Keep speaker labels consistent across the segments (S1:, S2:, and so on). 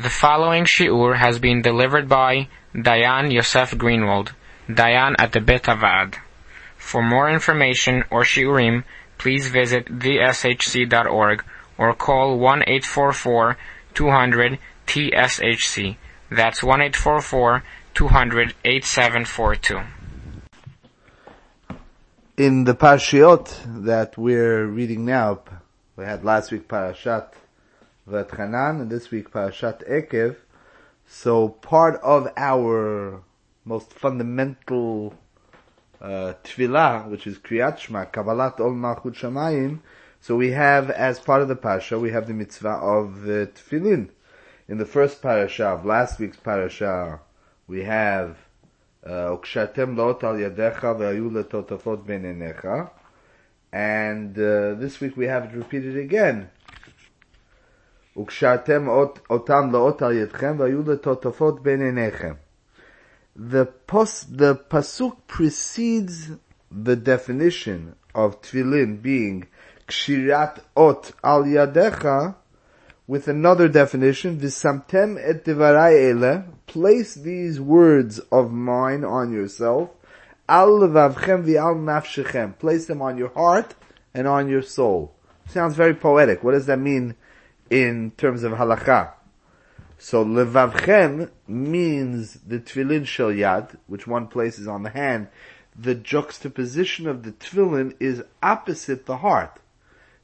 S1: The following shiur has been delivered by Dayan Yosef Greenwald, Dayan at the Bet Avad. For more information or shiurim, please visit theshc.org or call 1-844-200-TSHC. That's 1-844-200-8742.
S2: In the Parshiot that we're reading now, we had last week Parashat Vatchanan, and this week Parashat Ekev. So part of our most fundamental uh, tefillah, which is Kriyat Shema, Kabbalat Ol Malchut Shamayim, so we have, as part of the parasha, we have the mitzvah of the tefillin. In the first parasha of last week's parasha, we have Ukshatem lot al yadecha ve'ayu. And uh, this week we have it repeated again. וקשרתם אותם לאות על ידכם והיו לטוטפות בין The, pos, the pasuk precedes the definition of tefillin being kshirat ot al yadecha with another definition, visamtem et devarai ele, place these words of mine on yourself, al levavchem vi'al nafshechem, place them on your heart and on your soul. Sounds very poetic. What does that mean in terms of halacha. So levavchem means the tefillin shel yad, which one places on the hand. The juxtaposition of the tefillin is opposite the heart.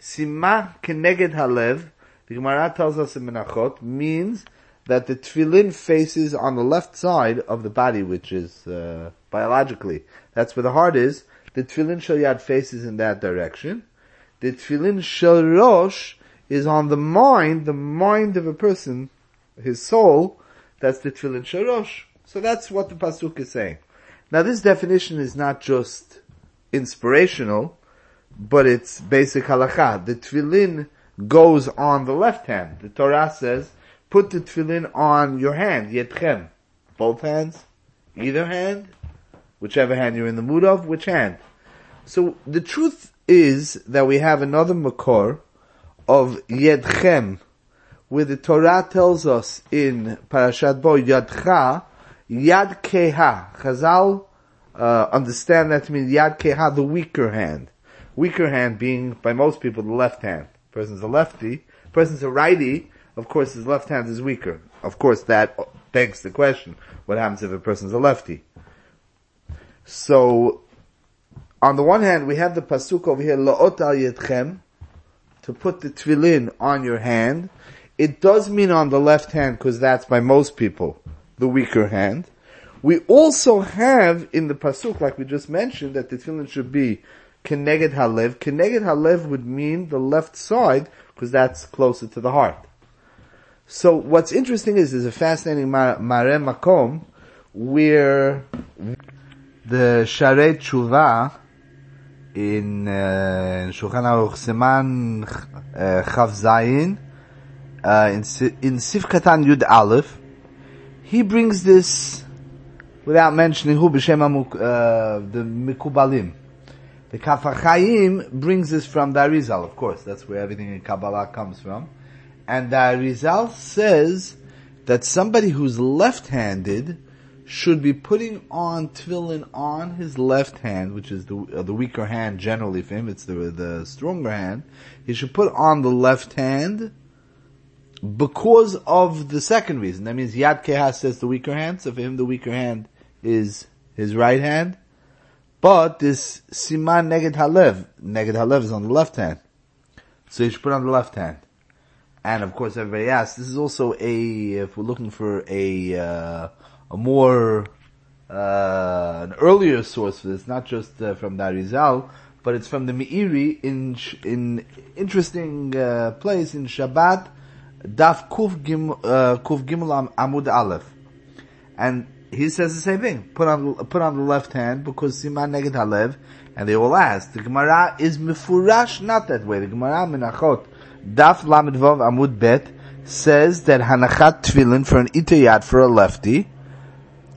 S2: Sima keneged halev, the Gemara tells us in Menachot, means that the tefillin faces on the left side of the body, which is uh, biologically. That's where the heart is. The tefillin shel yad faces in that direction. The tefillin shel rosh is on the mind, the mind of a person, his soul, that's the tefillin shorosh. So that's what the pasuk is saying. Now this definition is not just inspirational, but it's basic halacha. The tefillin goes on the left hand. The Torah says, put the tefillin on your hand, yetchem. Both hands, either hand, whichever hand you're in the mood of, which hand. So the truth is that we have another makor, of Yedchem, where the Torah tells us in Parashat Bo, Yadcha, Yad Keha. Chazal uh, understand that to mean Yad Keha, the weaker hand. Weaker hand being, by most people, the left hand. Person's a lefty. Person's a righty. Of course, his left hand is weaker. Of course, that begs the question, what happens if a person's a lefty? So, on the one hand, we have the pasuk over here, La'ot al yedchem, to put the tefillin on your hand. It does mean on the left hand because that's by most people the weaker hand. We also have in the pasuk, like we just mentioned, that the tefillin should be keneged halev. Keneged halev would mean the left side because that's closer to the heart. So what's interesting is there's a fascinating mare makom where the Sha'arei Teshuva in uh, Shulchan Aruch uh, Chav Zayin uh, in in Sif Katan Yud Aleph, he brings this without mentioning who uh, the Mekubalim. The Kaf HaChaim brings this from the Arizal, of course. That's where everything in Kabbalah comes from. And the says that somebody who's left-handed should be putting on tefillin on his left hand, which is the uh, the weaker hand generally for him. It's the the stronger hand. He should put on the left hand because of the second reason. That means Yad Kehas says the weaker hand, so for him the weaker hand is his right hand. But this Siman Neged Halev, Neged Halev is on the left hand. So he should put on the left hand. And of course everybody asks, this is also a, if we're looking for a, uh, a more uh, an earlier source for this, not just uh, from the Arizal, but it's from the Meiri in in interesting uh, place in Shabbat, Daf Kuf Gim uh, Kuf Gimel Amud Aleph, and he says the same thing. Put on put on the left hand because Siman Neged Halev, and they all ask. The Gemara is mifurash not that way. The Gemara Menachot Daf Lamed Vav Amud Bet says that Hanachat Tefillin for an Itayat for a lefty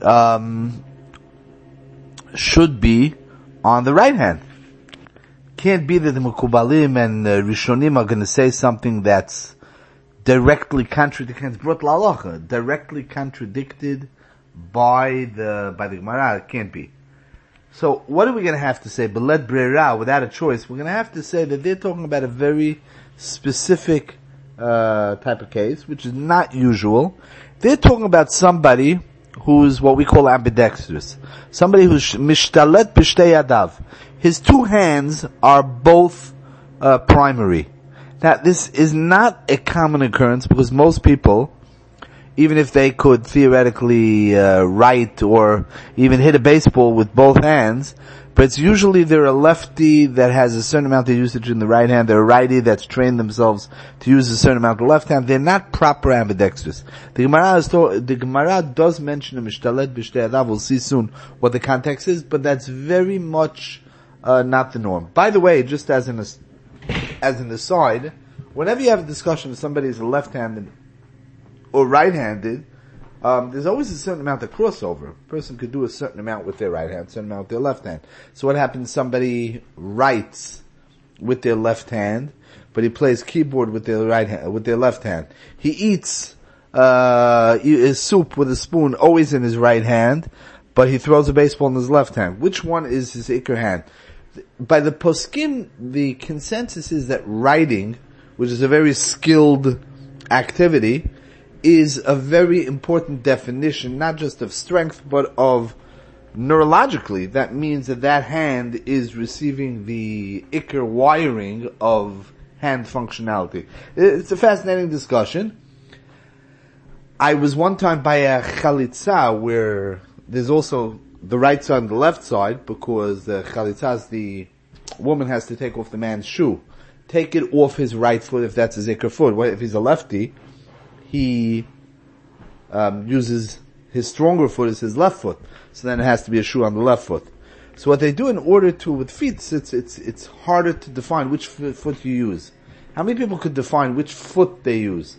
S2: um, should be on the right hand. Can't be that the Mekubalim and uh, Rishonim are going to say something that's directly contradicted, brought lalacha, directly contradicted by the, by the Gemara. It can't be. So what are we going to have to say? Belet brera, without a choice, we're going to have to say that they're talking about a very specific uh, type of case, which is not usual. They're talking about somebody who's what we call ambidextrous. Somebody who's mishtalet b'shtei adav. His two hands are both uh, primary. Now, this is not a common occurrence because most people, even if they could theoretically uh, write or even hit a baseball with both hands, but it's usually they're a lefty that has a certain amount of usage in the right hand, they're a righty that's trained themselves to use a certain amount of left hand, they're not proper ambidextrous. The Gemara, is to, the Gemara does mention a mishtalet b'shtei we'll see soon what the context is, but that's very much uh, not the norm. By the way, just as an, as an aside, whenever you have a discussion with somebody who's left-handed or right-handed, um, there's always a certain amount of crossover. A person could do a certain amount with their right hand, certain amount with their left hand. So what happens? Somebody writes with their left hand, but he plays keyboard with their right hand, with their left hand. He eats uh, his soup with a spoon, always in his right hand, but he throws a baseball in his left hand. Which one is his ikar hand? By the poskim, the consensus is that writing, which is a very skilled activity, is a very important definition, not just of strength, but of neurologically. That means that that hand is receiving the ikar wiring of hand functionality. It's a fascinating discussion. I was one time by a chalitza where there's also the right side and the left side because the chalitza, the woman has to take off the man's shoe. Take it off his right foot if that's his ikar foot. If he's a lefty, he um, uses his stronger foot is his left foot. So then it has to be a shoe on the left foot. So what they do in order to, with feet, it's, it's, it's harder to define which foot you use. How many people could define which foot they use?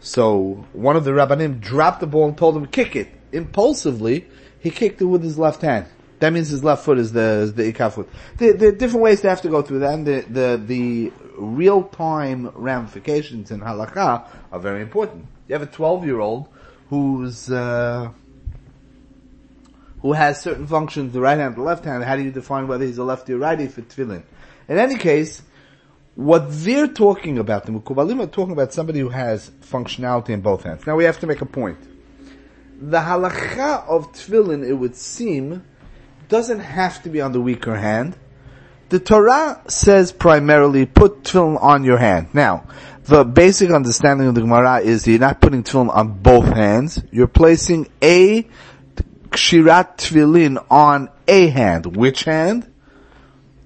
S2: So one of the rabbanim dropped the ball and told him kick it. Impulsively, he kicked it with his left hand. That means his left foot is the is the ikar foot. There, there, are different ways to have to go through that, and the the, the real time ramifications in halakha are very important. You have a 12 year old who's, uh, who has certain functions, the right hand, the left hand, how do you define whether he's a lefty or righty for tefillin? In any case, what they're talking about, the Mekubalim are talking about somebody who has functionality in both hands. Now we have to make a point. The halacha of tefillin, it would seem, doesn't have to be on the weaker hand. The Torah says primarily put tefillin on your hand. Now, the basic understanding of the Gemara is you're not putting tefillin on both hands. You're placing a kshirat tefillin on a hand. Which hand?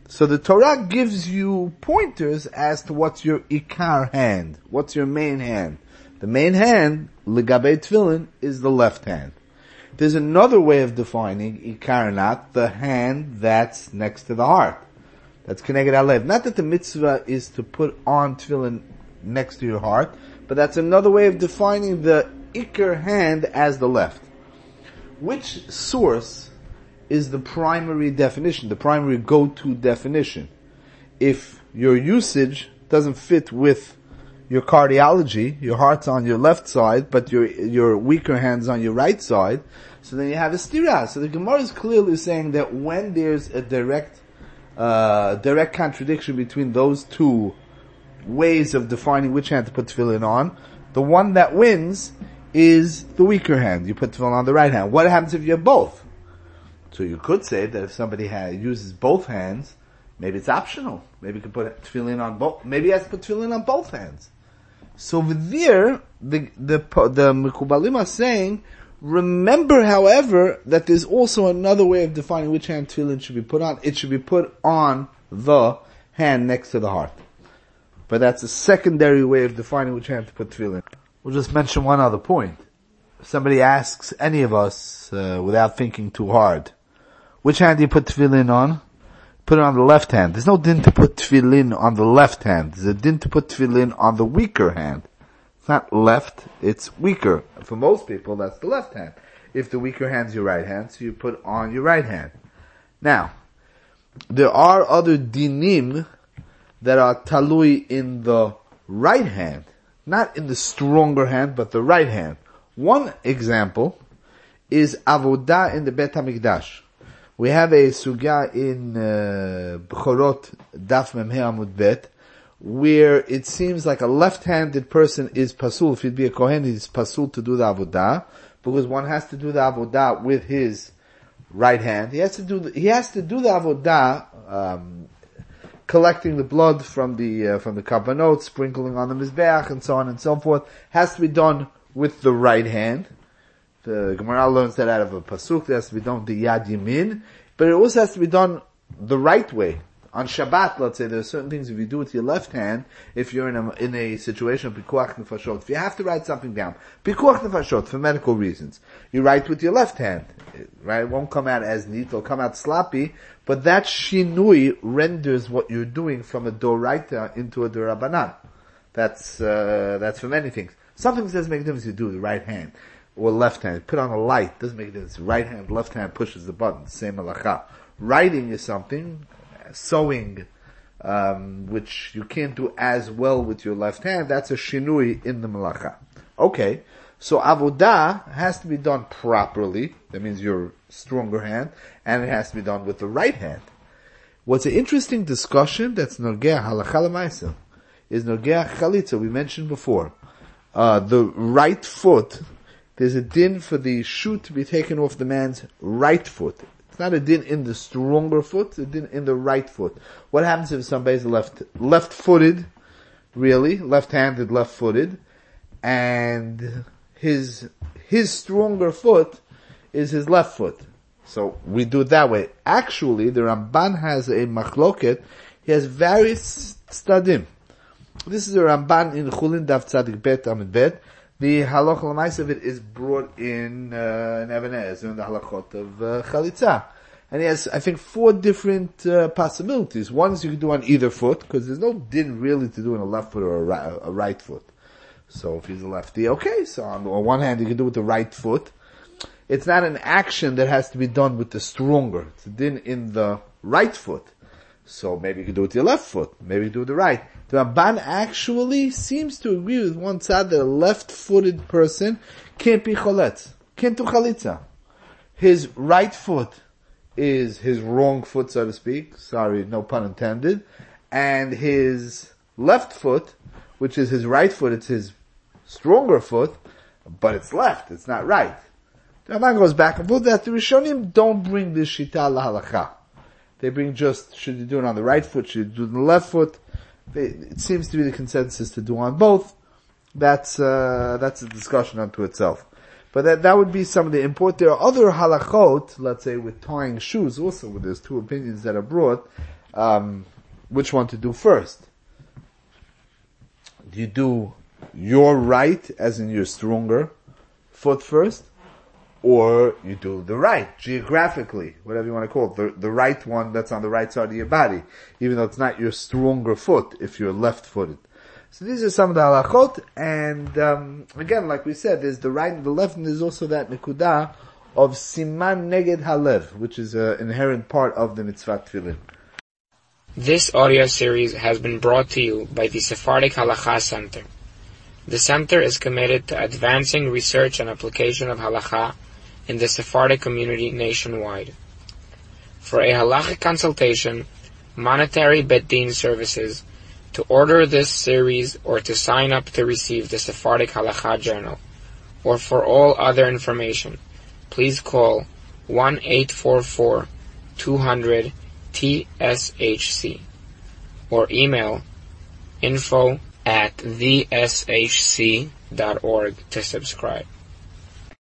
S2: So the Torah gives you pointers as to what's your ikar hand. What's your main hand? The main hand, legabe tefillin, is the left hand. There's another way of defining ikar not, the hand that's next to the heart. That's connected alev. Not that the mitzvah is to put on tefillin next to your heart, but that's another way of defining the ikar hand as the left. Which source is the primary definition, the primary go-to definition? If your usage doesn't fit with your cardiology, your heart's on your left side, but your your weaker hand's on your right side, so then you have a stira. So the Gemara is clearly saying that when there's a direct uh, direct contradiction between those two ways of defining which hand to put tefillin on. The one that wins is the weaker hand. You put tefillin on the right hand. What happens if you have both? So you could say that if somebody has, uses both hands, maybe it's optional. Maybe you can put tefillin on both. Maybe he has to put tefillin on both hands. So over there, the the the Mekubalim are saying, remember, however, that there's also another way of defining which hand tefillin should be put on. It should be put on the hand next to the heart. But that's a secondary way of defining which hand to put tefillin. We'll just mention one other point. If somebody asks any of us, uh, without thinking too hard, which hand do you put tefillin on? Put it on the left hand. There's no din to put tefillin on the left hand. There's a din to put tefillin on the weaker hand. It's not left, it's weaker. For most people, that's the left hand. If the weaker hand's your right hand, so you put on your right hand. Now, there are other dinim that are talui in the right hand. not in the stronger hand, but the right hand. One example is avodah in the Bet HaMikdash. We have a sugya in uh, Daf Memhe Amud Bet, where it seems like a left-handed person is pasul. If he'd be a kohen, he's pasul to do the avodah, because one has to do the avodah with his right hand. He has to do the, he has to do the avodah, um, collecting the blood from the uh, from the karbanot, sprinkling on the mizbeach, and so on and so forth. Has to be done with the right hand. The Gemara learns that out of a pasuk. It has to be done with the yad yamin, but it also has to be done the right way. On Shabbat, let's say, there are certain things if you do with your left hand, if you're in a, in a situation of pikuach nefashot, if you have to write something down, pikuach nefashot, for medical reasons, you write with your left hand, right? It won't come out as neat, it'll come out sloppy, but that shinui renders what you're doing from a doraita into a dorabanan. That's, uh, that's for many things. Some things doesn't make a difference you do with the right hand or left hand. Put on a light, doesn't make a difference. Right hand, left hand pushes the button, same malacha. Writing is something, sewing, um, which you can't do as well with your left hand, that's a shinui in the malacha. Okay, so avodah has to be done properly, that means your stronger hand, and it has to be done with the right hand. What's an interesting discussion that's norgea halacha is norgea chalitza, we mentioned before. Uh, the right foot, there's a din for the shoe to be taken off the man's right foot. It's not a din in the stronger foot, a din in the right foot. What happens if somebody's left, left-footed, really, left-handed, left-footed, and his, his stronger foot is his left foot. So we do it that way. Actually, the Ramban has a machloket, he has various stadim. This is a Ramban in Chulin Daf Tzadik Bet Amud Bet, the halach lamais of it is brought in uh, in Even HaEzer in the halachot of uh, chalitza. And he has, I think, four different uh, possibilities. One is you can do on either foot, because there's no din really to do on a left foot or a right, a right foot. So if he's a lefty, okay, so on, on one hand you can do with the right foot. It's not an action that has to be done with the stronger. It's a din in the right foot. So maybe you can do it with your left foot, maybe you do it with the right. The Ramban actually seems to agree with one side that a left-footed person can't be choletz, can't do chalitza. His right foot is his wrong foot, so to speak. Sorry, no pun intended. And his left foot, which is his right foot, it's his stronger foot, but it's left, it's not right. The Ramban goes back and forth that the Rishonim don't bring this shita lahalacha. They bring just, should you do it on the right foot, should you do it on the left foot? It seems to be the consensus to do on both. That's, uh, that's a discussion unto itself. But that, that would be some of the import. There are other halachot, let's say with tying shoes also, where there's two opinions that are brought, um, which one to do first. Do you do your right, as in your stronger foot first? Or you do the right, geographically, whatever you want to call it, the, the right one that's on the right side of your body, even though it's not your stronger foot if you're left-footed. So these are some of the halachot, and um, again, like we said, there's the right and the left, and there's also that nekudah of siman neged halev, which is an inherent part of the mitzvah tefillin.
S1: This audio series has been brought to you by the Sephardic Halacha Center. The center is committed to advancing research and application of halacha in the Sephardic community nationwide. For a halachic consultation, monetary bet din services, to order this series or to sign up to receive the Sephardic Halacha Journal, or for all other information, please call 1-844-200-TSHC or email info at theshc.org to subscribe.